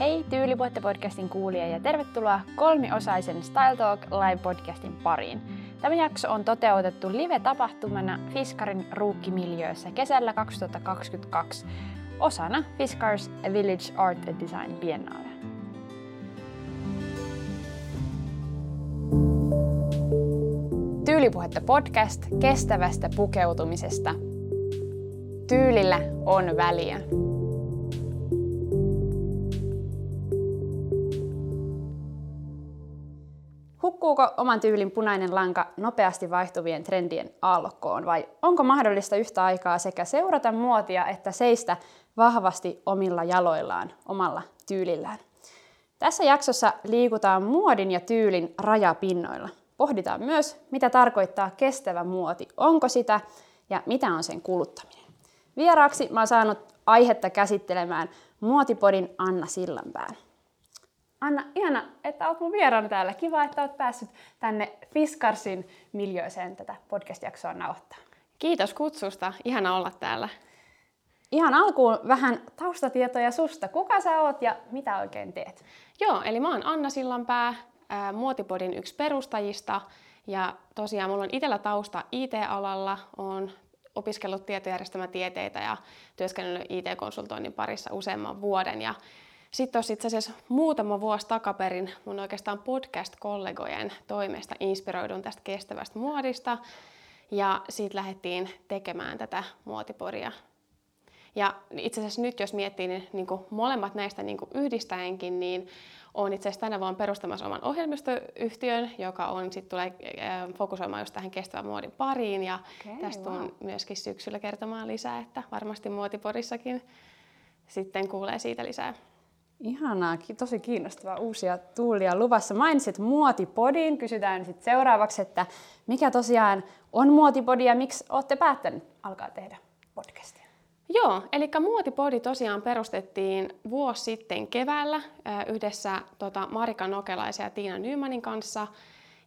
Hei Tyylipuhetta podcastin kuulija ja tervetuloa kolmiosaisen Style Talk live-podcastin pariin. Tämä jakso on toteutettu live-tapahtumana Fiskarin ruukkimiljöössä kesällä 2022 osana Fiskars Village Art and Design Biennale. Tyylipuhetta podcast kestävästä pukeutumisesta. Tyylillä on väliä. Hukkuuko oman tyylin punainen lanka nopeasti vaihtuvien trendien alkoon vai onko mahdollista yhtä aikaa sekä seurata muotia että seistä vahvasti omilla jaloillaan, omalla tyylillään? Tässä jaksossa liikutaan muodin ja tyylin rajapinnoilla. Pohditaan myös, mitä tarkoittaa kestävä muoti, onko sitä ja mitä on sen kuluttaminen. Vieraaksi mä oon saanut aihetta käsittelemään muotipodin Anna Sillanpään. Anna, ihana, että olet mun vieraana täällä. Kiva, että olet päässyt tänne Fiskarsin miljööseen tätä podcast-jaksoa nauhoittaa. Kiitos kutsusta. Ihana olla täällä. Ihan alkuun vähän taustatietoja susta. Kuka sä oot ja mitä oikein teet? Joo, eli mä oon Anna Sillanpää, Muotipodin yksi perustajista. Ja tosiaan mulla on itsellä tausta IT-alalla. Oon opiskellut tietojärjestelmätieteitä ja työskennellyt IT-konsultoinnin parissa useamman vuoden. Ja sitten tuossa itse asiassa muutama vuosi takaperin mun oikeastaan podcast-kollegojen toimesta inspiroidun tästä kestävästä muodista. Ja siitä lähdettiin tekemään tätä muotiporia. Ja itse asiassa nyt jos miettii, niin, niin kuin molemmat näistä niin kuin yhdistäenkin, niin olen itse asiassa tänä vuonna perustamassa oman ohjelmistoyhtiön, joka on sit tulee fokusoimaan just tähän kestävän muodin pariin. Ja okay, tästä wow. myöskin syksyllä kertomaan lisää, että varmasti muotiporissakin sitten kuulee siitä lisää. Ihanaa, tosi kiinnostavaa uusia tuulia luvassa. Mainitsit muotipodin, kysytään sitten seuraavaksi, että mikä tosiaan on muotipodi ja miksi olette päättäneet alkaa tehdä podcastia? Joo, eli Muotipodi tosiaan perustettiin vuosi sitten keväällä yhdessä tota, Marika Nokelaisen ja Tiina Nymanin kanssa.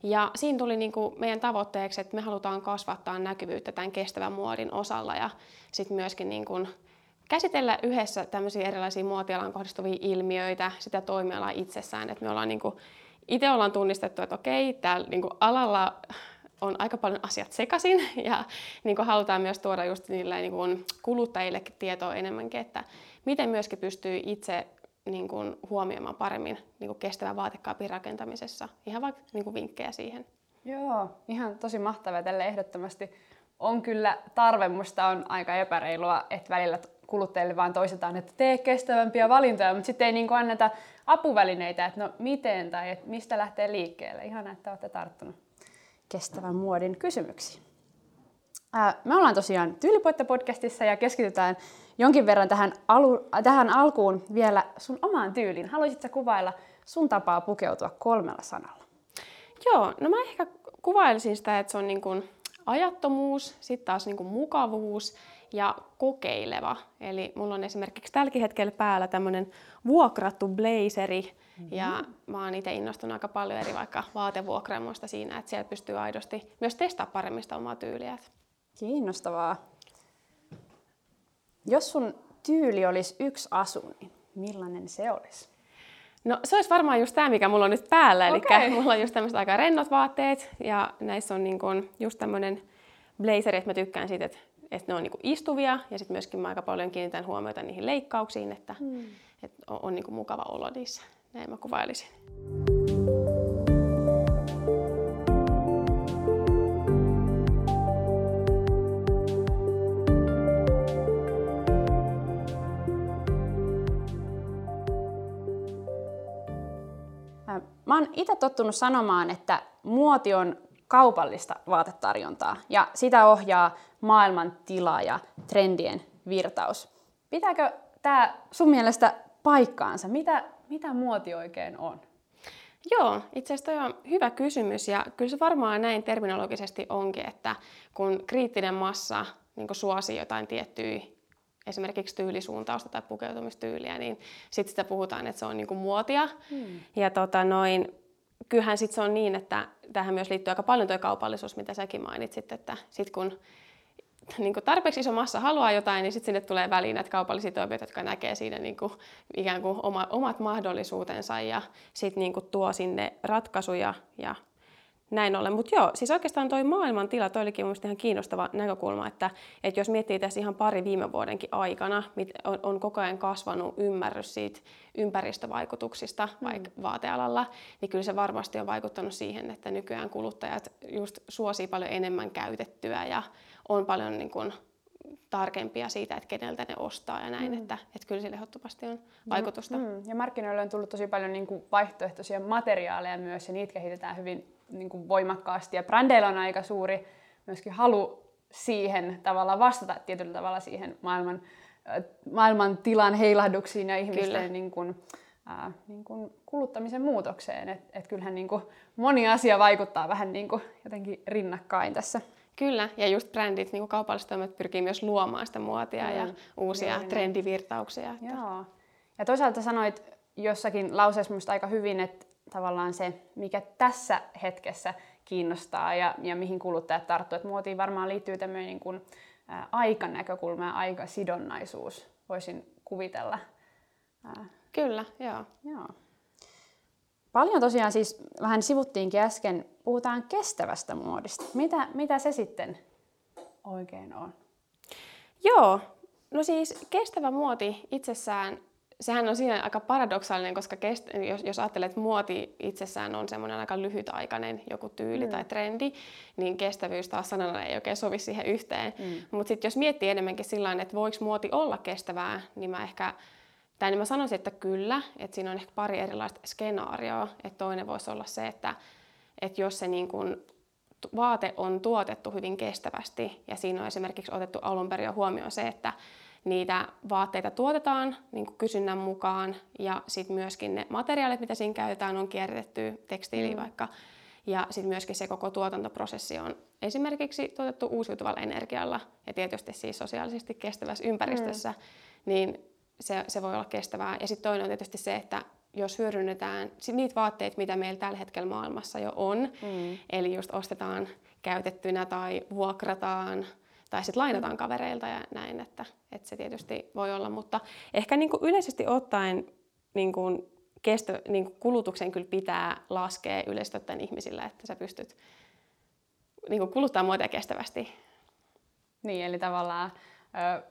Ja siinä tuli niinku meidän tavoitteeksi, että me halutaan kasvattaa näkyvyyttä tämän kestävän muodin osalla ja sitten myöskin niinku käsitellä yhdessä tämmöisiä erilaisia muotialaan kohdistuvia ilmiöitä, sitä toimialaa itsessään. Että me ollaan niinku, itse ollaan tunnistettu, että okei, täällä niinku alalla on aika paljon asiat sekaisin ja niin kuin halutaan myös tuoda just niille niin kuin kuluttajille tietoa enemmänkin, että miten myöskin pystyy itse niin kuin huomioimaan paremmin niin kuin kestävän vaatekaapin rakentamisessa. Ihan vaikka niin kuin vinkkejä siihen. Joo, ihan tosi mahtavaa tälle ehdottomasti. On kyllä tarve, musta on aika epäreilua, että välillä kuluttajille vaan toistetaan, että tee kestävämpiä valintoja, mutta sitten ei niin anneta apuvälineitä, että no miten tai että mistä lähtee liikkeelle. Ihan että olette tarttunut kestävän muodin kysymyksiin. Me ollaan tosiaan Tyylipoitta-podcastissa ja keskitytään jonkin verran tähän, alu, tähän alkuun vielä sun omaan tyyliin. Haluaisitko kuvailla sun tapaa pukeutua kolmella sanalla? Joo, no mä ehkä kuvailisin sitä, että se on niin kuin ajattomuus, sitten taas niin kuin mukavuus ja kokeileva. Eli mulla on esimerkiksi tälläkin hetkellä päällä tämmöinen vuokrattu blazeri, mm-hmm. ja mä oon itse innostunut aika paljon eri vaikka vaatevuokraamoista siinä, että siellä pystyy aidosti myös testaa paremmin sitä omaa tyyliä. Kiinnostavaa. Jos sun tyyli olisi yksi asu, niin millainen se olisi? No se olisi varmaan just tämä, mikä mulla on nyt päällä. Okay. Eli mulla on just tämmöiset aika rennot vaatteet ja näissä on niin kun just tämmöinen blazeri, että mä tykkään siitä, että, että ne on niin istuvia ja sitten myöskin mä aika paljon kiinnitän huomiota niihin leikkauksiin, että, hmm. että on, on niin mukava olo niissä. Näin mä kuvailisin. Mä oon itse tottunut sanomaan, että muoti on kaupallista vaatetarjontaa ja sitä ohjaa maailman tila ja trendien virtaus. Pitääkö tämä sun mielestä paikkaansa? Mitä, mitä muoti oikein on? Joo, itse asiassa toi on hyvä kysymys ja kyllä se varmaan näin terminologisesti onkin, että kun kriittinen massa niin suosii jotain tiettyä esimerkiksi tyylisuuntausta tai pukeutumistyyliä, niin sitten sitä puhutaan, että se on niinku muotia. Hmm. Ja tota noin, kyllähän sitten se on niin, että tähän myös liittyy aika paljon tuo kaupallisuus, mitä säkin mainitsit, että sitten kun niin kuin tarpeeksi iso massa haluaa jotain, niin sitten sinne tulee väliin näitä kaupallisia toimijoita, jotka näkee siinä niin kuin, ikään kuin oma, omat mahdollisuutensa ja sitten niin kuin tuo sinne ratkaisuja ja näin ollen. Mutta joo, siis oikeastaan toi maailman tila, toi olikin mun ihan kiinnostava näkökulma, että, että jos miettii tässä ihan pari viime vuodenkin aikana, on, on koko ajan kasvanut ymmärrys siitä ympäristövaikutuksista mm. vaikka vaatealalla, niin kyllä se varmasti on vaikuttanut siihen, että nykyään kuluttajat just suosii paljon enemmän käytettyä ja on paljon niin kuin, tarkempia siitä, että keneltä ne ostaa ja näin, mm. että, että kyllä sille ehdottomasti on vaikutusta. Mm. Ja markkinoille on tullut tosi paljon niin kuin vaihtoehtoisia materiaaleja myös ja niitä kehitetään hyvin niin kuin voimakkaasti ja brändeillä on aika suuri myöskin halu siihen tavalla vastata tietyllä tavalla siihen maailman, maailman tilan heilahduksiin ja ihmisten niin kuin, ää, niin kuin kuluttamisen muutokseen. Et, et kyllähän niin kuin moni asia vaikuttaa vähän niin kuin jotenkin rinnakkain tässä. Kyllä, ja just brändit, niin kuin kaupalliset toimet pyrkii myös luomaan sitä muotia mm, ja uusia joo, trendivirtauksia. Että... Joo. Ja toisaalta sanoit jossakin lauseessa minusta aika hyvin, että tavallaan se, mikä tässä hetkessä kiinnostaa ja, ja mihin kuluttajat tarttuu. Että muotiin varmaan liittyy tämmöinen niin kuin, ä, aikan näkökulma ja aikasidonnaisuus, voisin kuvitella. Kyllä, joo. joo. Paljon tosiaan siis, vähän sivuttiinkin äsken, puhutaan kestävästä muodista. Mitä, mitä se sitten oikein on? Joo, no siis kestävä muoti itsessään sehän on siinä aika paradoksaalinen, koska kest, jos, jos ajattelet, että muoti itsessään on semmoinen aika lyhytaikainen joku tyyli mm. tai trendi, niin kestävyys taas sanana ei oikein sovi siihen yhteen. Mm. Mutta sitten jos miettii enemmänkin sillä että voiko muoti olla kestävää, niin mä ehkä tai niin mä sanoisin, että kyllä, että siinä on ehkä pari erilaista skenaarioa. Että toinen voisi olla se, että, että jos se niin kuin vaate on tuotettu hyvin kestävästi ja siinä on esimerkiksi otettu alun perin huomioon se, että niitä vaatteita tuotetaan niin kuin kysynnän mukaan ja sitten myöskin ne materiaalit, mitä siinä käytetään, on kierrätetty tekstiili mm. vaikka. Ja sitten myöskin se koko tuotantoprosessi on esimerkiksi tuotettu uusiutuvalla energialla ja tietysti siis sosiaalisesti kestävässä ympäristössä, mm. niin se, se voi olla kestävää. Ja sitten toinen on tietysti se, että jos hyödynnetään niitä vaatteita, mitä meillä tällä hetkellä maailmassa jo on, mm. eli just ostetaan käytettynä tai vuokrataan tai sitten lainataan kavereilta ja näin, että, että se tietysti voi olla, mutta ehkä niin kuin yleisesti ottaen niin kuin kesto, niin kuin kulutuksen kyllä pitää laskea yleisesti ottaen ihmisillä, että sä pystyt niin kuin kuluttaa muotia kestävästi. Niin, eli tavallaan ö,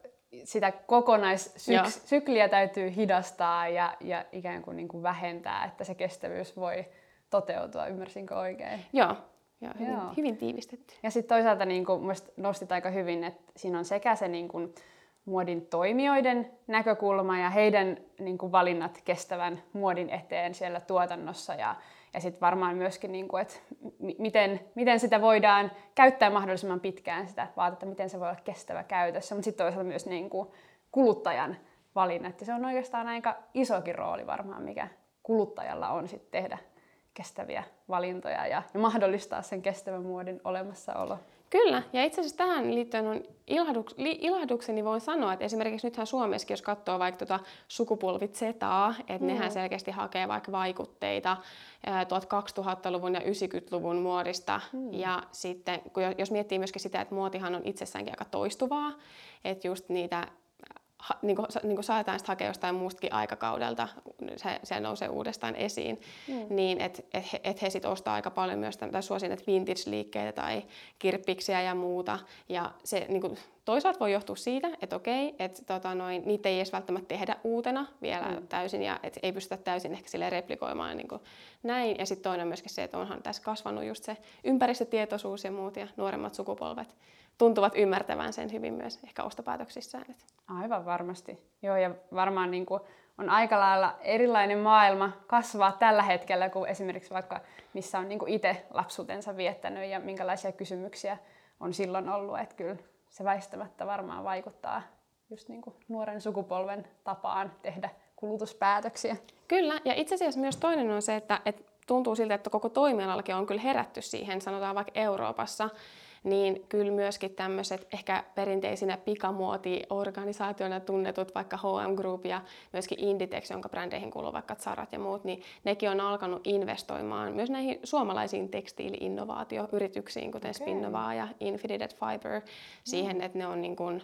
sitä kokonaissykliä täytyy hidastaa ja, ja ikään kuin, niin kuin vähentää, että se kestävyys voi toteutua. Ymmärsinkö oikein? Joo, Joo, hyvin, Joo. hyvin tiivistetty. Ja sitten toisaalta niin kuin, nostit aika hyvin, että siinä on sekä se niin kuin, muodin toimijoiden näkökulma ja heidän niin kuin, valinnat kestävän muodin eteen siellä tuotannossa ja, ja sitten varmaan myöskin, niin kuin, että m- miten, miten sitä voidaan käyttää mahdollisimman pitkään sitä vaatetta, miten se voi olla kestävä käytössä, mutta sitten toisaalta myös niin kuin, kuluttajan valinnat. Ja se on oikeastaan aika isokin rooli varmaan, mikä kuluttajalla on sitten tehdä kestäviä valintoja ja, ja mahdollistaa sen kestävän muodin olemassaolo. Kyllä, ja itse asiassa tähän liittyen on ilahduks, li, ilahdukseni voin sanoa, että esimerkiksi nythän Suomessakin, jos katsoo vaikka tuota sukupolvit Zetaa, että mm. nehän selkeästi hakee vaikka vaikutteita 1200-luvun ja 90-luvun muodista. Mm. Ja sitten, kun jos miettii myöskin sitä, että muotihan on itsessäänkin aika toistuvaa, että just niitä ha, niin kuin, niin kuin saatetaan sitä hakea jostain muustakin aikakaudelta, se, se nousee uudestaan esiin, mm. niin että et he, et he sitten ostaa aika paljon myös tai suosin, että vintage-liikkeitä tai kirppiksiä ja muuta. Ja se niin kuin, toisaalta voi johtua siitä, että okei, että tota, noin, niitä ei edes välttämättä tehdä uutena vielä mm. täysin ja että ei pystytä täysin ehkä sille replikoimaan niin kuin näin. Ja sitten toinen on myöskin se, että onhan tässä kasvanut just se ympäristötietoisuus ja muut ja nuoremmat sukupolvet tuntuvat ymmärtävän sen hyvin myös ehkä ostopäätöksissään. Aivan varmasti. Joo, ja varmaan niin kuin on aika lailla erilainen maailma kasvaa tällä hetkellä kuin esimerkiksi vaikka missä on niin itse lapsuutensa viettänyt ja minkälaisia kysymyksiä on silloin ollut. Että kyllä se väistämättä varmaan vaikuttaa just niin kuin nuoren sukupolven tapaan tehdä kulutuspäätöksiä. Kyllä, ja itse asiassa myös toinen on se, että, että tuntuu siltä, että koko toimialallakin on kyllä herätty siihen, sanotaan vaikka Euroopassa, niin kyllä myöskin tämmöiset ehkä perinteisinä pikamuotiorganisaatioina tunnetut, vaikka H&M Group ja myöskin Inditex, jonka brändeihin kuuluu vaikka Zarat ja muut, niin nekin on alkanut investoimaan myös näihin suomalaisiin tekstiili-innovaatioyrityksiin, kuten okay. Spinnova ja Infinited Fiber, siihen, mm. että ne on niin kuin,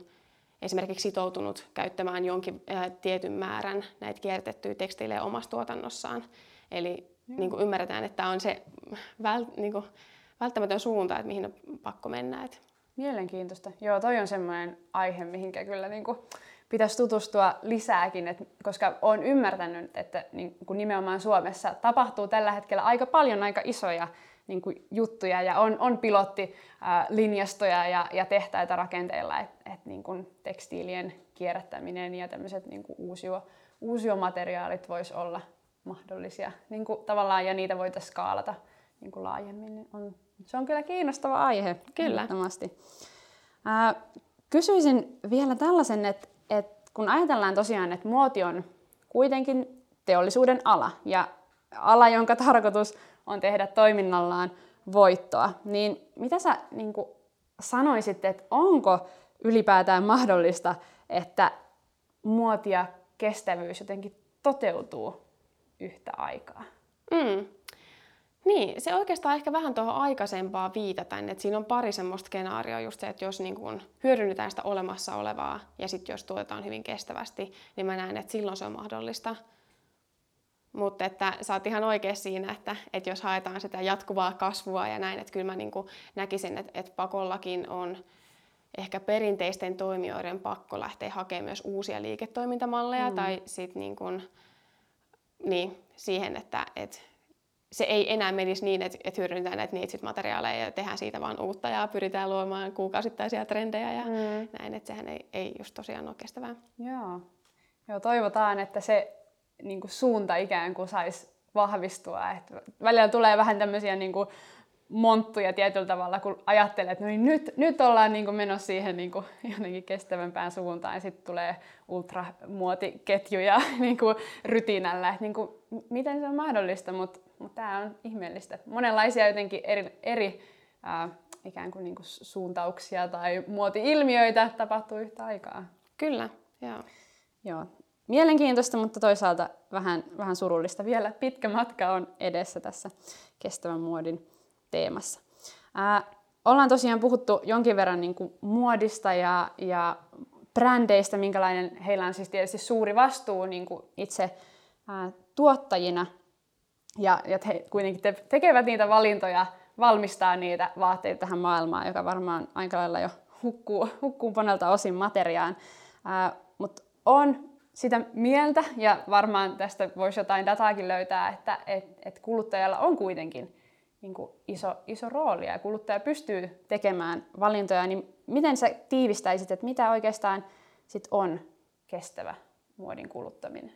esimerkiksi sitoutunut käyttämään jonkin ää, tietyn määrän näitä kiertettyjä tekstiilejä omassa tuotannossaan. Eli niin kuin ymmärretään, että tämä on se väl, niin kuin, välttämätön suunta, että mihin on pakko mennä. Että. Mielenkiintoista. Joo, toi on semmoinen aihe, mihinkä kyllä niin kuin pitäisi tutustua lisääkin, että, koska olen ymmärtänyt, että niin kuin nimenomaan Suomessa tapahtuu tällä hetkellä aika paljon aika isoja niin kuin juttuja ja on, on pilottilinjastoja ja, ja tehtaita rakenteilla, että et, niin kuin tekstiilien kierrättäminen ja tämmöiset niin kuin uusio, uusiomateriaalit voisi olla mahdollisia niin kuin tavallaan ja niitä voitaisiin skaalata niin kuin laajemmin. On, se on kyllä kiinnostava aihe. Kyllä. Ää, kysyisin vielä tällaisen, että, että kun ajatellaan tosiaan, että muoti on kuitenkin teollisuuden ala ja ala, jonka tarkoitus on tehdä toiminnallaan voittoa, niin mitä sä niin kuin, sanoisit, että onko ylipäätään mahdollista, että muoti ja kestävyys jotenkin toteutuu yhtä aikaa? Mm. Niin, se oikeastaan ehkä vähän tuohon aikaisempaa viitataan, että siinä on pari semmoista skenaarioa just se, että jos niin kun hyödynnetään sitä olemassa olevaa ja sitten jos tuotetaan hyvin kestävästi, niin mä näen, että silloin se on mahdollista. Mutta että sä oot ihan oikein siinä, että, että jos haetaan sitä jatkuvaa kasvua ja näin, että kyllä mä niin näkisin, että, että pakollakin on ehkä perinteisten toimijoiden pakko lähteä hakemaan myös uusia liiketoimintamalleja mm. tai sitten niin kuin, niin, siihen, että, että se ei enää menisi niin, että, että hyödynnetään näitä neitsyt-materiaaleja ja tehdään siitä vaan uutta ja pyritään luomaan kuukausittaisia trendejä ja mm. näin, että sehän ei, ei just tosiaan ole kestävää. Joo. Joo, toivotaan, että se niin kuin suunta ikään kuin saisi vahvistua. Et välillä tulee vähän tämmöisiä niin kuin monttuja tietyllä tavalla, kun ajattelee, että no niin nyt, nyt ollaan niin kuin menossa siihen niin kuin jotenkin kestävämpään suuntaan ja sitten tulee ultramuotiketjuja niin kuin rytinällä. Että niin kuin, miten se on mahdollista, mutta mut tämä on ihmeellistä. Monenlaisia jotenkin eri, eri ää, ikään kuin, niin kuin suuntauksia tai muoti-ilmiöitä tapahtuu yhtä aikaa. Kyllä, joo. Joo, mielenkiintoista, mutta toisaalta vähän, vähän surullista. Vielä pitkä matka on edessä tässä kestävän muodin teemassa. Ää, ollaan tosiaan puhuttu jonkin verran niin kuin muodista ja, ja brändeistä, minkälainen heillä on siis tietysti suuri vastuu niin kuin itse ää, tuottajina. Ja, ja he kuitenkin te, tekevät niitä valintoja, valmistaa niitä vaatteita tähän maailmaan, joka varmaan aika lailla jo hukkuu, hukkuu monelta osin materiaan. Mutta on sitä mieltä, ja varmaan tästä voisi jotain dataakin löytää, että et, et kuluttajalla on kuitenkin niin kuin iso, iso rooli ja kuluttaja pystyy tekemään valintoja, niin miten sä tiivistäisit, että mitä oikeastaan sit on kestävä muodin kuluttaminen?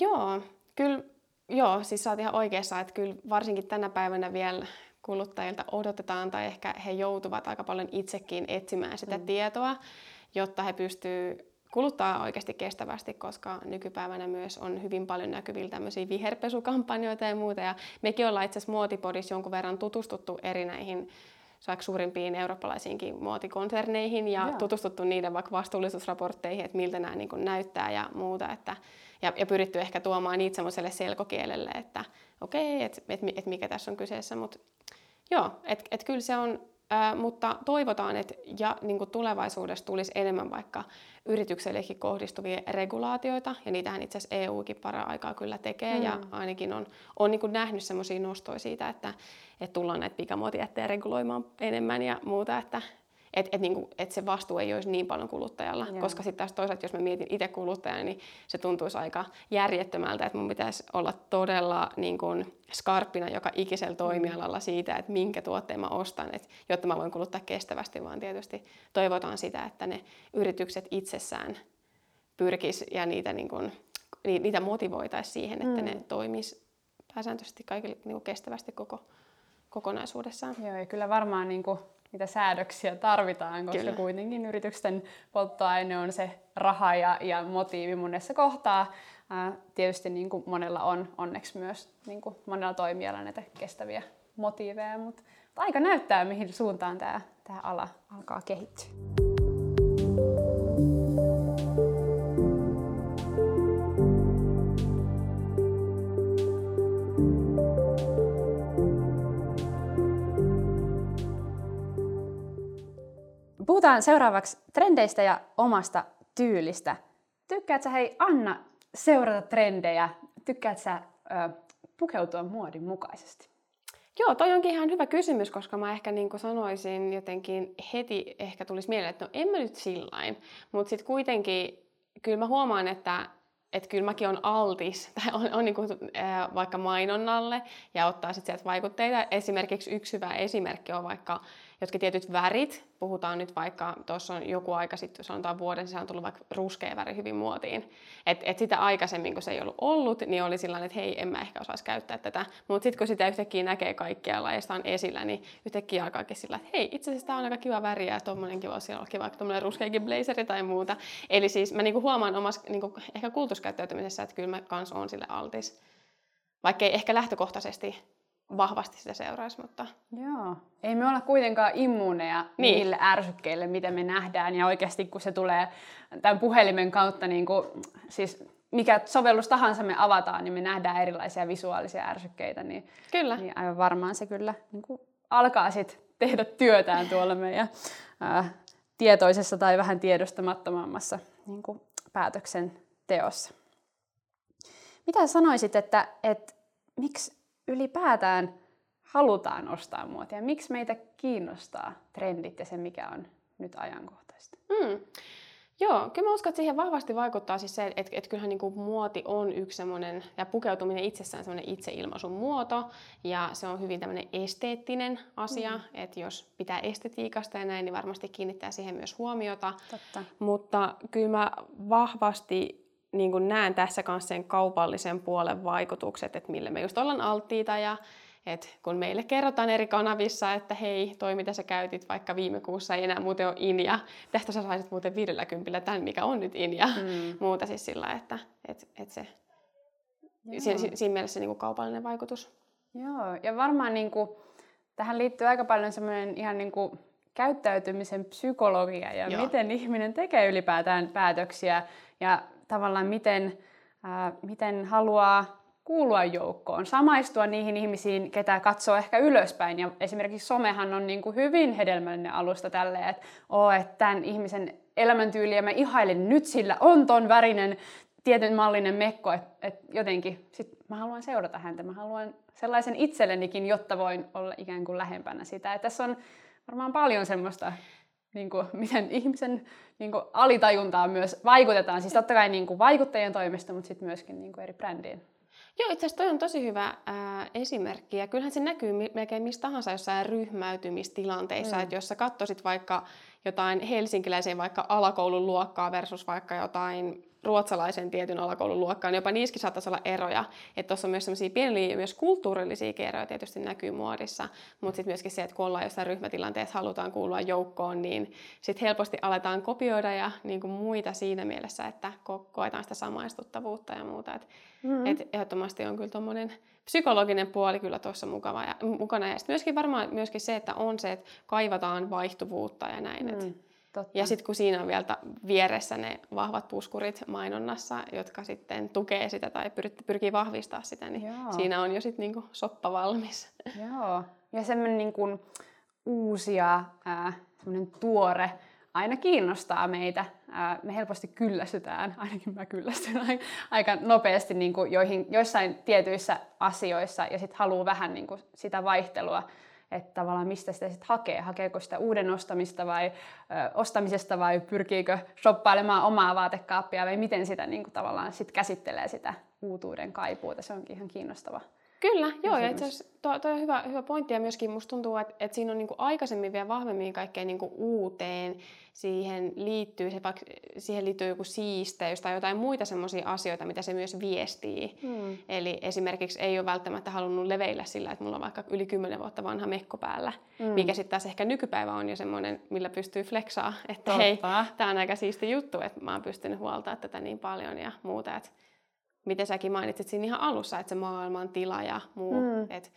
Joo, kyllä, joo, siis sä oot ihan oikeassa, että kyllä varsinkin tänä päivänä vielä kuluttajilta odotetaan tai ehkä he joutuvat aika paljon itsekin etsimään sitä mm. tietoa, jotta he pystyvät kuluttaa oikeasti kestävästi, koska nykypäivänä myös on hyvin paljon näkyvillä tämmöisiä viherpesukampanjoita ja muuta. Ja mekin ollaan itse asiassa Muotipodissa jonkun verran tutustuttu eri näihin vaikka suurimpiin eurooppalaisiinkin muotikonserneihin ja Joo. tutustuttu niiden vaikka vastuullisuusraportteihin, että miltä nämä niin näyttää ja muuta. Että, ja, ja pyritty ehkä tuomaan niitä semmoiselle selkokielelle, että okei, okay, että et, et mikä tässä on kyseessä. Mutta joo, että et kyllä se on Ää, mutta toivotaan, että ja, niin tulevaisuudessa tulisi enemmän vaikka yrityksellekin kohdistuvia regulaatioita, ja niitähän itse asiassa EUkin para aikaa kyllä tekee, mm. ja ainakin on, on niin nähnyt semmoisia nostoja siitä, että, että tullaan näitä pikamuotijättejä reguloimaan enemmän ja muuta, että, että et, niinku, et se vastuu ei olisi niin paljon kuluttajalla. Joo. Koska sitten taas toisaalta, jos mä mietin itse kuluttajana, niin se tuntuisi aika järjettömältä, että mun pitäisi olla todella niin kuin, skarppina joka ikisellä toimialalla siitä, että minkä tuotteen mä ostan, et, jotta mä voin kuluttaa kestävästi, vaan tietysti toivotaan sitä, että ne yritykset itsessään pyrkis ja niitä, niin kuin, niitä motivoitaisiin siihen, että mm. ne toimis pääsääntöisesti kaikille niin kuin kestävästi koko kokonaisuudessaan. Joo, ja kyllä varmaan niin kuin mitä säädöksiä tarvitaan, koska Kyllä. kuitenkin yritysten polttoaine on se raha ja, ja motiivi monessa kohtaa. Ää, tietysti niin kuin monella on onneksi myös niin kuin monella toimialalla näitä kestäviä motiiveja, mutta aika näyttää, mihin suuntaan tämä, tämä ala alkaa kehittyä. Puhutaan seuraavaksi trendeistä ja omasta tyylistä. Tykkäätkö hei Anna seurata trendejä? Tykkäätkö sä ö, pukeutua muodin mukaisesti? Joo, toi onkin ihan hyvä kysymys, koska mä ehkä niin sanoisin jotenkin heti ehkä tulisi mieleen, että no en mä nyt sillain. Mutta sitten kuitenkin kyllä mä huomaan, että että kyllä mäkin on altis, tai on, on niin kuin, äh, vaikka mainonnalle ja ottaa sitten sieltä vaikutteita. Esimerkiksi yksi hyvä esimerkki on vaikka jotkin tietyt värit, puhutaan nyt vaikka, tuossa on joku aika sitten, sanotaan vuoden sisään tullut vaikka ruskea väri hyvin muotiin. Että et sitä aikaisemmin, kun se ei ollut ollut, niin oli sillä että hei, en mä ehkä osaisi käyttää tätä. Mutta sitten kun sitä yhtäkkiä näkee kaikkialla ja sitä on esillä, niin yhtäkkiä alkaakin sillä, että hei, itse asiassa tämä on aika kiva väri ja tuommoinenkin voisi olla vaikka tuommoinen ruskeikin blazeri tai muuta. Eli siis mä niinku huomaan omassa niinku, ehkä kulutuskäyttäytymisessä, että kyllä mä kans on sille altis. Vaikka ei ehkä lähtökohtaisesti vahvasti sitä seuraisi. Mutta... Joo. Ei me olla kuitenkaan immuuneja niin. niille ärsykkeille, mitä me nähdään. Ja oikeasti kun se tulee tämän puhelimen kautta, niin kuin, siis mikä sovellus tahansa me avataan, niin me nähdään erilaisia visuaalisia ärsykkeitä. Niin, kyllä. Niin aivan varmaan se kyllä niin kuin alkaa sitten tehdä työtään tuolla meidän ää, tietoisessa tai vähän tiedostamattomammassa niin kuin päätöksenteossa. Mitä sanoisit, että, että miksi ylipäätään halutaan ostaa muotia? Miksi meitä kiinnostaa trendit ja se, mikä on nyt ajankohtaista? Mm. Joo, kyllä mä uskon, että siihen vahvasti vaikuttaa siis se, että, että kyllähän niin kuin muoti on yksi semmoinen, ja pukeutuminen itsessään semmoinen itseilmaisun muoto, ja se on hyvin tämmöinen esteettinen asia, mm. että jos pitää estetiikasta ja näin, niin varmasti kiinnittää siihen myös huomiota. Totta. Mutta kyllä mä vahvasti niin kuin näen tässä kanssa sen kaupallisen puolen vaikutukset, että millä me just ollaan alttiita ja että kun meille kerrotaan eri kanavissa, että hei, toi mitä sä käytit vaikka viime kuussa ei enää muuten ole in ja tästä sä saisit muuten 50 tämän, mikä on nyt in ja mm. muuta siis sillä, että et, et se, si, si, siinä mielessä niin kuin kaupallinen vaikutus. Joo, ja varmaan niin kuin, tähän liittyy aika paljon semmoinen ihan niin kuin käyttäytymisen psykologia ja Joo. miten ihminen tekee ylipäätään päätöksiä ja tavallaan miten, ää, miten haluaa kuulua joukkoon, samaistua niihin ihmisiin, ketä katsoo ehkä ylöspäin. Ja esimerkiksi somehan on niin kuin hyvin hedelmällinen alusta tälle, että, oh, että tämän ihmisen elämäntyyliä mä ihailen nyt, sillä on ton värinen tietyn mallinen mekko, että, että jotenkin sit mä haluan seurata häntä, mä haluan sellaisen itsellenikin, jotta voin olla ikään kuin lähempänä sitä. että tässä on varmaan paljon semmoista niin kuin, miten ihmisen niin kuin, alitajuntaan myös vaikutetaan. Siis totta kai niin kuin, vaikuttajien toimesta, mutta sitten myöskin niin kuin, eri brändien. Joo, itse asiassa toi on tosi hyvä ää, esimerkki. Ja kyllähän se näkyy melkein mistä tahansa jossain ryhmäytymistilanteissa. Mm. Että jos sä katsoisit vaikka jotain helsinkiläisen vaikka alakoulun luokkaa versus vaikka jotain ruotsalaisen tietyn alakoulun luokkaan, jopa niissäkin saattaisi olla eroja. Että tuossa on myös sellaisia pieniä myös kulttuurillisia eroja tietysti näkyy muodissa, mutta sitten myöskin se, että kun ollaan jossain ryhmätilanteessa, halutaan kuulua joukkoon, niin sitten helposti aletaan kopioida ja niin kuin muita siinä mielessä, että ko- koetaan sitä samaistuttavuutta ja muuta. Et, mm-hmm. et ehdottomasti on kyllä tuommoinen psykologinen puoli kyllä tuossa mukana. Ja sitten myöskin varmaan myöskin se, että on se, että kaivataan vaihtuvuutta ja näin. Mm. Et, Totta. Ja sitten kun siinä on vielä vieressä ne vahvat puskurit mainonnassa, jotka sitten tukee sitä tai pyr- pyrkii vahvistaa sitä, niin Joo. siinä on jo sitten niinku soppa valmis. Joo, ja semmoinen niinku uusia, äh, tuore, aina kiinnostaa meitä. Äh, me helposti kyllästytään, ainakin mä kyllästyn aika nopeasti niin kuin joihin, joissain tietyissä asioissa ja sitten haluaa vähän niin kuin sitä vaihtelua että tavallaan mistä sitä sitten hakee. Hakeeko sitä uuden ostamista vai ö, ostamisesta vai pyrkiikö shoppailemaan omaa vaatekaappia vai miten sitä niin kuin, tavallaan sit käsittelee sitä uutuuden kaipuuta. Se onkin ihan kiinnostava. Kyllä, joo, ja itse asiassa tuo, tuo on hyvä, hyvä pointti, ja myöskin musta tuntuu, että, että siinä on niin aikaisemmin vielä vahvemmin kaikkeen niin uuteen, siihen liittyy, se, vaikka siihen liittyy joku siisteys tai jotain muita semmoisia asioita, mitä se myös viestii. Hmm. Eli esimerkiksi ei ole välttämättä halunnut leveillä sillä, että mulla on vaikka yli 10 vuotta vanha mekko päällä, hmm. mikä sitten taas ehkä nykypäivä on jo semmoinen, millä pystyy flexaa, että Totta. hei, tämä on aika siisti juttu, että mä oon pystynyt huoltaa tätä niin paljon ja muuta, että miten säkin mainitsit siinä ihan alussa, että se maailman tila ja muu, mm. että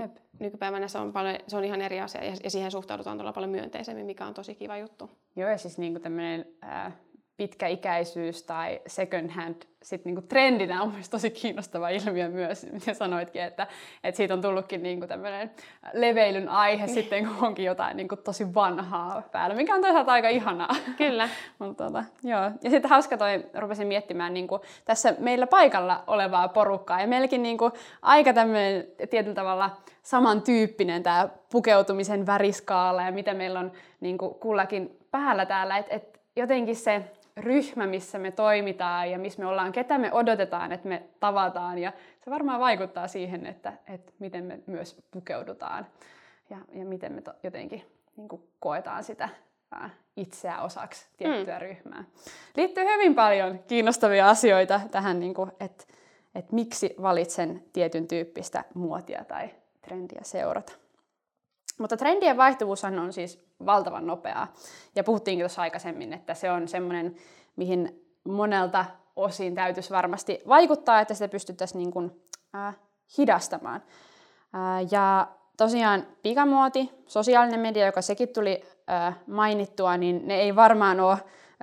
Jep. Nykypäivänä se on, paljon, se on ihan eri asia ja siihen suhtaudutaan todella paljon myönteisemmin, mikä on tosi kiva juttu. Joo, ja siis niin tämmöinen äh, pitkäikäisyys tai second hand sit niinku trendinä on mielestäni tosi kiinnostava ilmiö myös, mitä sanoitkin, että, että siitä on tullutkin niinku tämmöinen leveilyn aihe niin. sitten, kun onkin jotain niinku tosi vanhaa päällä, mikä on toisaalta aika ihanaa. Kyllä. Mutta tota, joo. Ja sitten hauska toi, rupesin miettimään niinku tässä meillä paikalla olevaa porukkaa, ja meilläkin niinku aika tämmöinen tietyllä tavalla samantyyppinen tämä pukeutumisen väriskaala, ja mitä meillä on niinku kullakin päällä täällä, että et jotenkin se ryhmä, missä me toimitaan ja missä me ollaan, ketä me odotetaan, että me tavataan. Ja se varmaan vaikuttaa siihen, että, että miten me myös pukeudutaan ja, ja miten me to, jotenkin niin kuin koetaan sitä ää, itseä osaksi tiettyä mm. ryhmää. Liittyy hyvin paljon kiinnostavia asioita tähän, niin kuin, että, että miksi valitsen tietyn tyyppistä muotia tai trendiä seurata. Mutta trendien vaihtuvuus on siis valtavan nopeaa. Ja puhuttiinkin tuossa aikaisemmin, että se on semmoinen, mihin monelta osin täytyisi varmasti vaikuttaa, että sitä pystyttäisiin niin kuin, äh, hidastamaan. Äh, ja tosiaan pikamuoti, sosiaalinen media, joka sekin tuli äh, mainittua, niin ne ei varmaan ole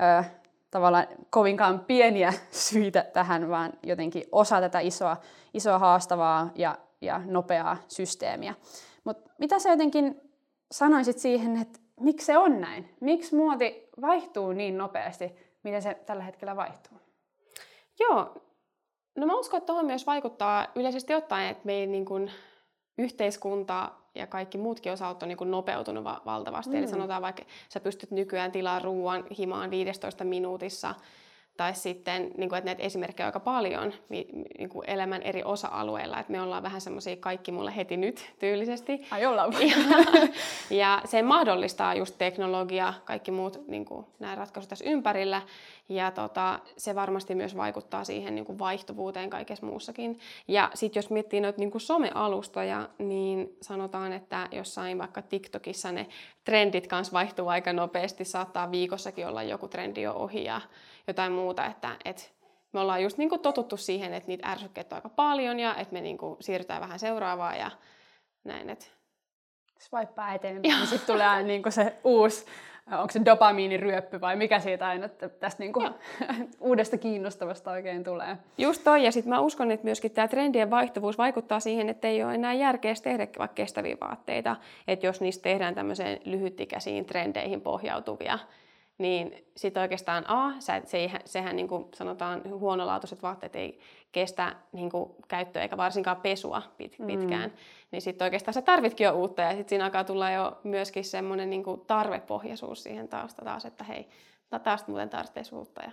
äh, tavallaan kovinkaan pieniä syitä tähän, vaan jotenkin osa tätä isoa, isoa haastavaa ja, ja nopeaa systeemiä. Mutta mitä sä jotenkin sanoisit siihen, että miksi se on näin? Miksi muoti vaihtuu niin nopeasti, miten se tällä hetkellä vaihtuu? Joo, no mä uskon, että tuohon myös vaikuttaa yleisesti ottaen, että meidän niin kuin, yhteiskunta ja kaikki muutkin osat on niin kuin nopeutunut va- valtavasti. Mm. Eli sanotaan vaikka, sä pystyt nykyään tilaa ruoan himaan 15 minuutissa, tai sitten, niin kuin, että näitä esimerkkejä on aika paljon niin kuin elämän eri osa-alueilla, että me ollaan vähän semmoisia kaikki mulle heti nyt tyylisesti. Ai ollaan. Ja, ja se mahdollistaa just teknologia, kaikki muut niin kuin, nämä ratkaisut tässä ympärillä, ja tota, se varmasti myös vaikuttaa siihen niin kuin vaihtuvuuteen kaikessa muussakin. Ja sitten jos miettii noita niin kuin somealustoja, niin sanotaan, että jossain vaikka TikTokissa ne trendit kanssa vaihtuu aika nopeasti, saattaa viikossakin olla joku trendi jo ohi ja jotain muuta, että, että me ollaan just niin kuin totuttu siihen, että niitä ärsykkeitä on aika paljon ja että me niin kuin siirrytään vähän seuraavaan ja näin. Että... Swipeaa eteenpäin, niin sitten tulee niin kuin se uusi, onko se dopamiiniryöppy vai mikä siitä aina tästä niin kuin uudesta kiinnostavasta oikein tulee. Just toi, ja sitten mä uskon, että myöskin tämä trendien vaihtuvuus vaikuttaa siihen, että ei ole enää järkeä tehdä vaikka kestäviä vaatteita, että jos niistä tehdään tämmöiseen lyhytikäisiin trendeihin pohjautuvia, niin sitten oikeastaan A, se, sehän niin kuin sanotaan huonolaatuiset vaatteet ei kestä niin kuin käyttöä eikä varsinkaan pesua pit, mm. pitkään, mm. niin sitten oikeastaan sä tarvitkin jo uutta ja sitten siinä alkaa tulla jo myöskin semmoinen niin kuin tarvepohjaisuus siihen tausta taas, että hei, taas muuten tarvitsisi uutta. Ja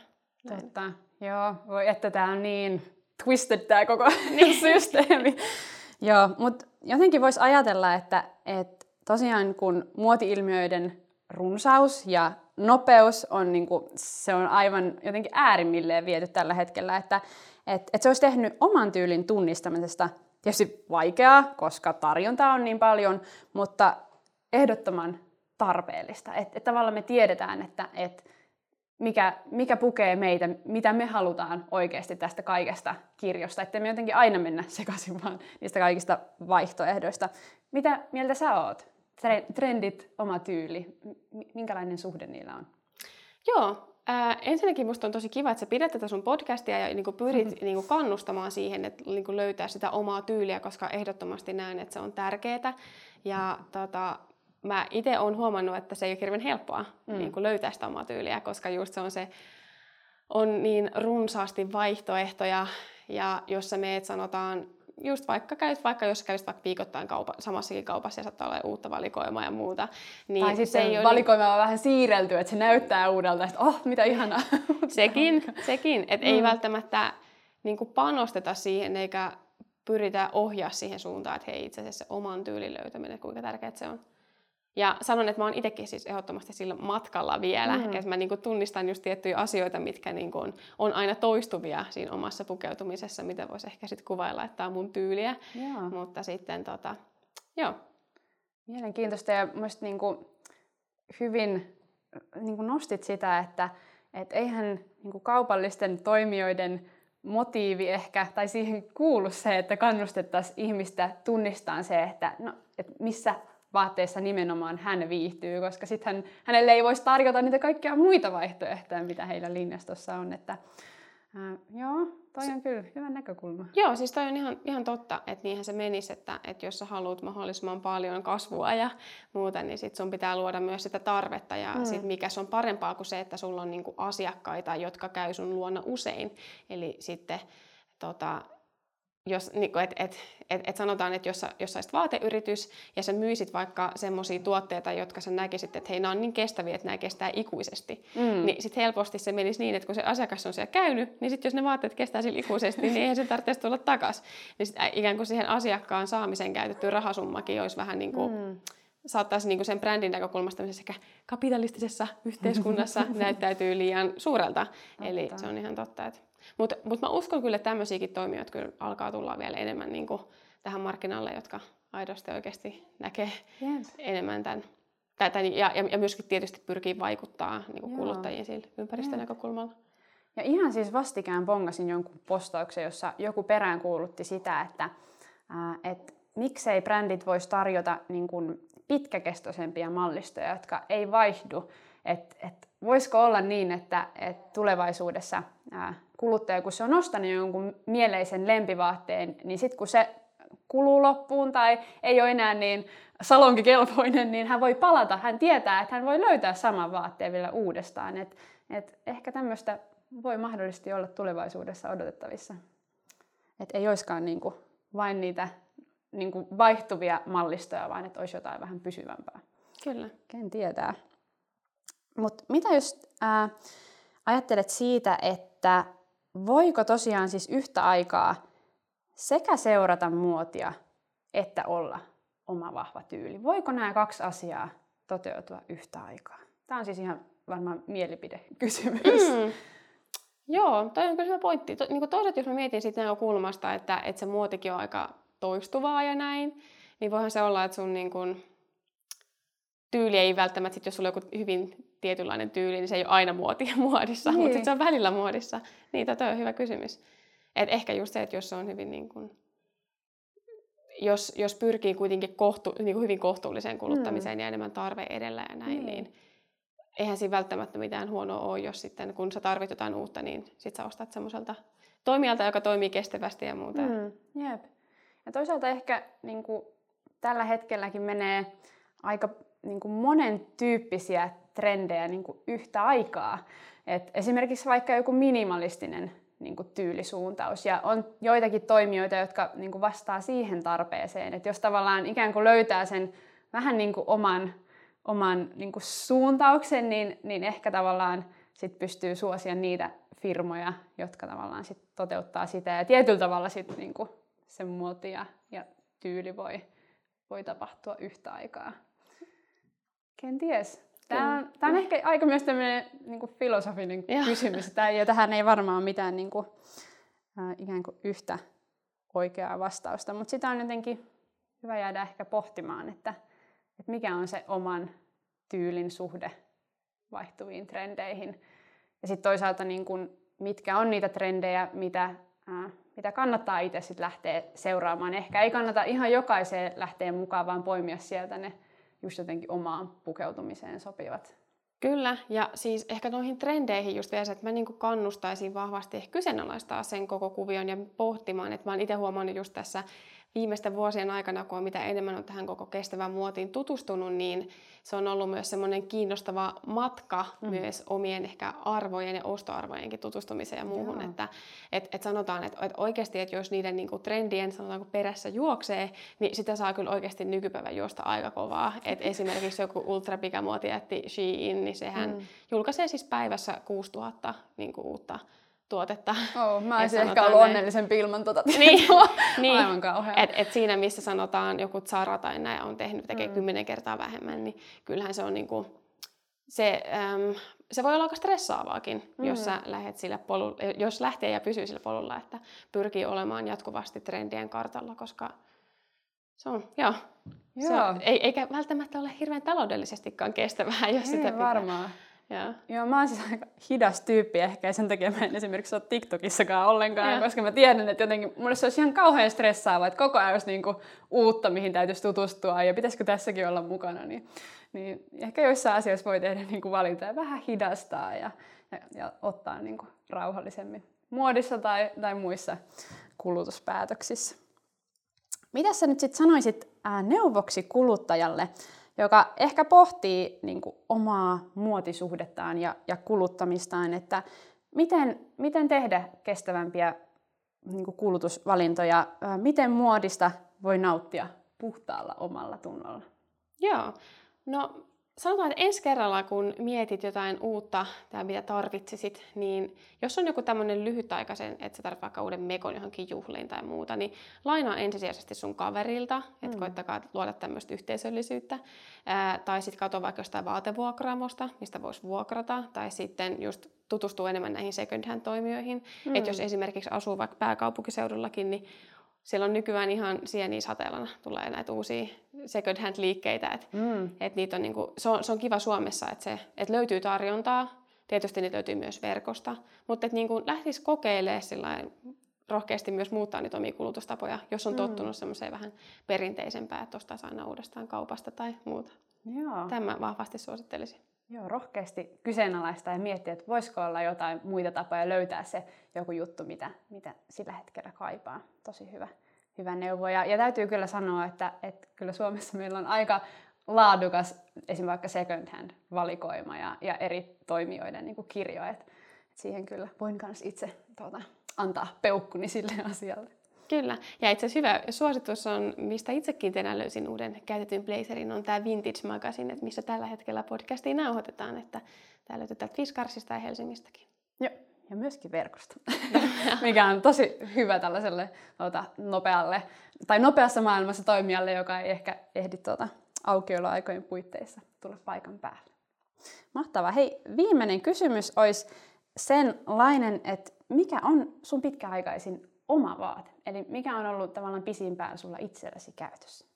Totta, joo, voi että tämä on niin twisted tämä koko niin. systeemi. joo, mutta jotenkin voisi ajatella, että, että tosiaan kun muoti-ilmiöiden runsaus ja nopeus on, niin kuin, se on aivan jotenkin äärimmilleen viety tällä hetkellä, että et, et se olisi tehnyt oman tyylin tunnistamisesta tietysti vaikeaa, koska tarjontaa on niin paljon, mutta ehdottoman tarpeellista. Että et tavallaan me tiedetään, että et mikä, mikä pukee meitä, mitä me halutaan oikeasti tästä kaikesta kirjosta, että me jotenkin aina mennä sekaisin vaan niistä kaikista vaihtoehdoista. Mitä mieltä sä oot? Trendit, oma tyyli, minkälainen suhde niillä on? Joo, Äh, ensinnäkin minusta on tosi kiva, että sä pidät tätä sun podcastia ja niin kuin pyrit mm-hmm. niin kuin kannustamaan siihen, että niin kuin löytää sitä omaa tyyliä, koska ehdottomasti näen, että se on tärkeää. Ja tota, mä itse olen huomannut, että se ei ole hirveän helppoa mm. niin kuin löytää sitä omaa tyyliä, koska just se on se, on niin runsaasti vaihtoehtoja, ja jos sä meet sanotaan just vaikka käyt, vaikka jos kävisit vaikka viikoittain kaupa, samassakin kaupassa ja saattaa olla uutta valikoimaa ja muuta. Niin tai sitten ei valikoima on vähän siirrelty, että se näyttää uudelta, että oh, mitä ihanaa. sekin, sekin että mm. ei välttämättä niin kuin panosteta siihen eikä pyritä ohjaa siihen suuntaan, että hei itse asiassa oman tyylin löytäminen, kuinka tärkeää se on. Ja sanon, että mä oon itsekin siis ehdottomasti sillä matkalla vielä. Mm. Että mä niin kuin tunnistan just tiettyjä asioita, mitkä niin kuin on aina toistuvia siinä omassa pukeutumisessa, mitä voisi ehkä sitten kuvailla, että tämä on mun tyyliä. Joo. Mutta sitten tota, joo. Mielenkiintoista ja muista niin kuin hyvin niin kuin nostit sitä, että et eihän niin kuin kaupallisten toimijoiden motiivi ehkä, tai siihen kuulu se, että kannustettaisiin ihmistä tunnistamaan se, että, no, että missä vaatteissa nimenomaan hän viihtyy, koska sitten hänelle ei voisi tarjota niitä kaikkia muita vaihtoehtoja, mitä heillä linjastossa on. Että, ää, joo, toi on kyllä hyvä näkökulma. Joo, siis toi on ihan, ihan totta, että niinhän se menisi, että, että jos sä haluat mahdollisimman paljon kasvua ja muuta, niin sit sun pitää luoda myös sitä tarvetta ja mm. sit mikä se on parempaa kuin se, että sulla on niinku asiakkaita, jotka käy sun luona usein. Eli sitten tota, jos, niin et, et, et, et sanotaan, että jos sä, jos sä olisit vaateyritys ja sä myisit vaikka semmoisia tuotteita, jotka sä näkisit, että hei, nämä on niin kestäviä, että nämä kestää ikuisesti, mm. niin sitten helposti se menisi niin, että kun se asiakas on siellä käynyt, niin sitten jos ne vaatteet kestää sillä ikuisesti, niin eihän se tarvitse tulla takaisin. Niin sit ikään kuin siihen asiakkaan saamiseen käytetty rahasummakin olisi vähän niin kuin, mm saattaisi niin kuin sen brändin näkökulmasta sekä kapitalistisessa yhteiskunnassa näyttäytyy liian suurelta. Totta. Eli se on ihan totta, että mutta mut mä uskon kyllä, että tämmöisiäkin toimijoita kyllä alkaa tulla vielä enemmän niin kuin tähän markkinalle, jotka aidosti oikeasti näkee yes. enemmän tämän. tämän ja, ja, ja myöskin tietysti pyrkii vaikuttaa niin kuin kuluttajiin sillä ympäristönäkökulmalla. Ja ihan siis vastikään pongasin jonkun postauksen, jossa joku perään kuulutti sitä, että ää, et miksei brändit voisi tarjota niin kuin pitkäkestoisempia mallistoja, jotka ei vaihdu. Et, et voisiko olla niin, että et tulevaisuudessa ää, kuluttaja, kun se on ostanut jonkun mieleisen lempivaatteen, niin sitten kun se kuluu loppuun tai ei ole enää niin salonkikelpoinen, niin hän voi palata. Hän tietää, että hän voi löytää saman vaatteen vielä uudestaan. Et, et ehkä tämmöistä voi mahdollisesti olla tulevaisuudessa odotettavissa. Et ei olisikaan niinku vain niitä niinku vaihtuvia mallistoja, vaan että olisi jotain vähän pysyvämpää. Kyllä. Ken tietää. Mutta mitä jos ää, ajattelet siitä, että voiko tosiaan siis yhtä aikaa sekä seurata muotia että olla oma vahva tyyli? Voiko nämä kaksi asiaa toteutua yhtä aikaa? Tämä on siis ihan varmaan mielipidekysymys. Mm. Joo, toi on kyllä hyvä pointti. To, niin toisaalta jos mä mietin siitä näkökulmasta, että, että se muotikin on aika toistuvaa ja näin, niin voihan se olla, että sun niin kuin, tyyli ei välttämättä, sit jos sulla on joku hyvin tietynlainen tyyli, niin se ei ole aina muotia muodissa, niin. mutta se on välillä muodissa. Niin, tämä on hyvä kysymys. Et ehkä just se, että jos se on hyvin niin kuin, jos, jos pyrkii kuitenkin kohtu, niin kuin hyvin kohtuulliseen kuluttamiseen mm. ja enemmän tarve edellä ja näin, mm. niin eihän siinä välttämättä mitään huonoa ole, jos sitten kun sä tarvit jotain uutta, niin sit sä ostat semmoiselta toimijalta, joka toimii kestävästi ja muuta. Mm. Jep. Ja toisaalta ehkä niin kuin, tällä hetkelläkin menee aika niin kuin monen tyyppisiä trendejä niin kuin yhtä aikaa. Et esimerkiksi vaikka joku minimalistinen niin kuin tyylisuuntaus. Ja on joitakin toimijoita, jotka niin kuin vastaa siihen tarpeeseen. Että jos tavallaan ikään kuin löytää sen vähän niin kuin oman, oman niin kuin suuntauksen, niin, niin ehkä tavallaan sit pystyy suosia niitä firmoja, jotka tavallaan sit toteuttaa sitä. Ja tietyllä tavalla sit niin kuin se muoti ja, ja tyyli voi, voi tapahtua yhtä aikaa. Kenties. Tämä on, tämä on ehkä aika myös tämmöinen niin kuin filosofinen ja. kysymys, Tämä, ja tähän ei varmaan ole mitään niin kuin, äh, ikään kuin yhtä oikeaa vastausta, mutta sitä on jotenkin hyvä jäädä ehkä pohtimaan, että, että mikä on se oman tyylin suhde vaihtuviin trendeihin. Ja sitten toisaalta niin kuin, mitkä on niitä trendejä, mitä, äh, mitä kannattaa itse sit lähteä seuraamaan. Ehkä ei kannata ihan jokaiseen lähteä mukaan, vaan poimia sieltä ne just jotenkin omaan pukeutumiseen sopivat. Kyllä, ja siis ehkä noihin trendeihin just vielä se, että mä niin kannustaisin vahvasti ehkä kyseenalaistaa sen koko kuvion ja pohtimaan, että mä oon itse huomannut just tässä viimeisten vuosien aikana, kun on mitä enemmän on tähän koko kestävään muotiin tutustunut, niin se on ollut myös semmoinen kiinnostava matka mm. myös omien ehkä arvojen ja ostoarvojenkin tutustumiseen ja muuhun. Joo. Että et, et sanotaan, että et oikeasti, että jos niiden niinku trendien sanotaanko perässä juoksee, niin sitä saa kyllä oikeasti nykypäivän juosta aika kovaa. Et esimerkiksi joku ultrapikamuotijätti Shein, niin sehän mm. julkaisee siis päivässä 6000 niinku uutta tuotetta. Oh, mä olisin ehkä ollut onnellisen ilman tuota niin, niin. Aivan kauhean. Et, et siinä, missä sanotaan joku Zara tai näin on tehnyt, tekee mm. kymmenen kertaa vähemmän, niin kyllähän se on niinku, se, äm, se voi olla aika stressaavaakin, mm. jos, sä lähet sillä polulla, jos lähtee ja pysyy sillä polulla, että pyrkii olemaan jatkuvasti trendien kartalla, koska se on, joo, joo. Se on, ei, eikä välttämättä ole hirveän taloudellisestikaan kestävää, jos ei, sitä pitää. varmaan. Joo. Joo, mä oon siis aika hidas tyyppi ehkä, ja sen takia mä en esimerkiksi ole TikTokissakaan ollenkaan, ja. koska mä tiedän, että jotenkin mulle se olisi ihan kauhean stressaavaa, että koko ajan olisi niinku uutta, mihin täytyisi tutustua, ja pitäisikö tässäkin olla mukana, niin, niin ehkä joissain asioissa voi tehdä niinku valintoja ja vähän hidastaa ja, ja, ja ottaa niinku rauhallisemmin muodissa tai, tai muissa kulutuspäätöksissä. Mitä sä nyt sitten sanoisit ää, neuvoksi kuluttajalle, joka ehkä pohtii niin kuin, omaa muotisuhdettaan ja, ja kuluttamistaan, että miten, miten tehdä kestävämpiä niin kuin kulutusvalintoja, miten muodista voi nauttia puhtaalla omalla tunnolla? Joo, no sanotaan, että ensi kerralla, kun mietit jotain uutta tai mitä tarvitsisit, niin jos on joku tämmöinen lyhytaikaisen, että sä tarvitset vaikka uuden mekon johonkin juhliin tai muuta, niin lainaa ensisijaisesti sun kaverilta, että mm. koittakaa luoda tämmöistä yhteisöllisyyttä. Ää, tai sitten katso vaikka jostain vaatevuokraamosta, mistä voisi vuokrata, tai sitten just tutustuu enemmän näihin second hand toimijoihin. Mm. Että jos esimerkiksi asuu vaikka pääkaupunkiseudullakin, niin siellä on nykyään ihan sieni sateelana tulee näitä uusia second hand liikkeitä. Et, mm. et niitä on niinku, se, on, se on kiva Suomessa, että se, et löytyy tarjontaa. Tietysti niitä löytyy myös verkosta. Mutta että niinku lähtisi kokeilemaan rohkeasti myös muuttaa niitä omia kulutustapoja, jos on mm. tottunut semmoiseen vähän perinteisempään, että ostaisi aina uudestaan kaupasta tai muuta. Joo. Tämä vahvasti suosittelisin. Joo, rohkeasti kyseenalaista ja miettiä, että voisiko olla jotain muita tapoja löytää se joku juttu, mitä, mitä sillä hetkellä kaipaa. Tosi hyvä, hyvä neuvo. Ja, ja täytyy kyllä sanoa, että, että kyllä Suomessa meillä on aika laadukas esimerkiksi vaikka second hand valikoima ja, ja eri toimijoiden niin kirjo. Että, että siihen kyllä voin myös itse tuota, antaa peukkuni sille asialle. Kyllä. Ja itse asiassa hyvä suositus on, mistä itsekin tänään löysin uuden käytetyn blazerin, on tämä Vintage Magazine, että missä tällä hetkellä podcastia nauhoitetaan. Että tämä löytyy täältä Fiskarsista ja Helsingistäkin. Joo, ja myöskin verkosta, mikä on tosi hyvä tällaiselle tuota, nopealle, tai nopeassa maailmassa toimijalle, joka ei ehkä ehdi tuota, aukioloaikojen puitteissa tulla paikan päälle. Mahtavaa. Hei, viimeinen kysymys olisi senlainen, että mikä on sun pitkäaikaisin oma vaate? Eli mikä on ollut tavallaan pisimpään sulla itselläsi käytössä?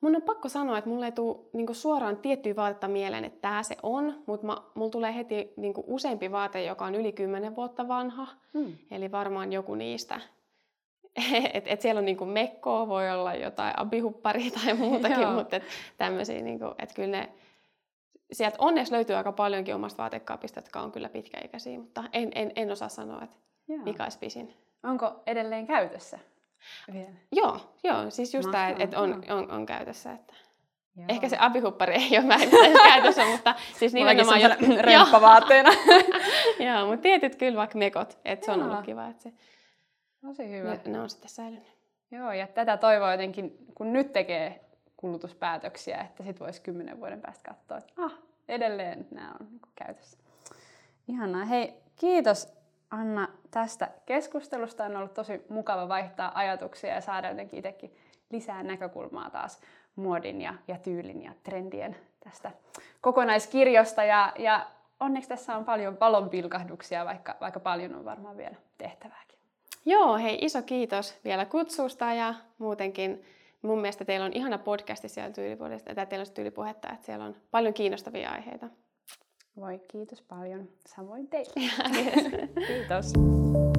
Mun on pakko sanoa, että mulle ei tule niinku suoraan tiettyä vaatetta mieleen, että tämä se on, mutta mulla tulee heti niinku useampi vaate, joka on yli 10 vuotta vanha. Hmm. Eli varmaan joku niistä. et, et siellä on niinku mekkoa, voi olla jotain abihupparia tai muutakin, mutta et tämmöisiä, niinku, että kyllä ne, sieltä onneksi löytyy aika paljonkin omasta vaatekaapista, jotka on kyllä pitkäikäisiä, mutta en, en, en osaa sanoa, että mikä olisi pisin. Onko edelleen käytössä? Vielä? Joo, joo, siis just tämä, että on, on, on käytössä. Että. Joo. Ehkä se abihuppari ei ole vähän käytössä, mutta siis nimenomaan... jo... remppavaatteena. joo, mutta tietyt kyllä vaikka mekot, että se on ollut kiva, että se... Tosi hyvä. Ne, ne on sitten säilynyt. Joo, ja tätä toivoa jotenkin, kun nyt tekee kulutuspäätöksiä, että sitten voisi kymmenen vuoden päästä katsoa, että ah, edelleen nämä on niin käytössä. Ihanaa. Hei, kiitos Anna tästä keskustelusta. On ollut tosi mukava vaihtaa ajatuksia ja saada jotenkin itsekin lisää näkökulmaa taas muodin ja, ja tyylin ja trendien tästä kokonaiskirjosta. Ja, ja onneksi tässä on paljon valonpilkahduksia, vaikka, vaikka paljon on varmaan vielä tehtävääkin. Joo, hei iso kiitos vielä kutsusta ja muutenkin mun mielestä teillä on ihana podcasti siellä tyylipuhetta, tai teillä on tyylipuhetta, että siellä on paljon kiinnostavia aiheita. Voi, kiitos paljon. Samoin teille. Kiitos.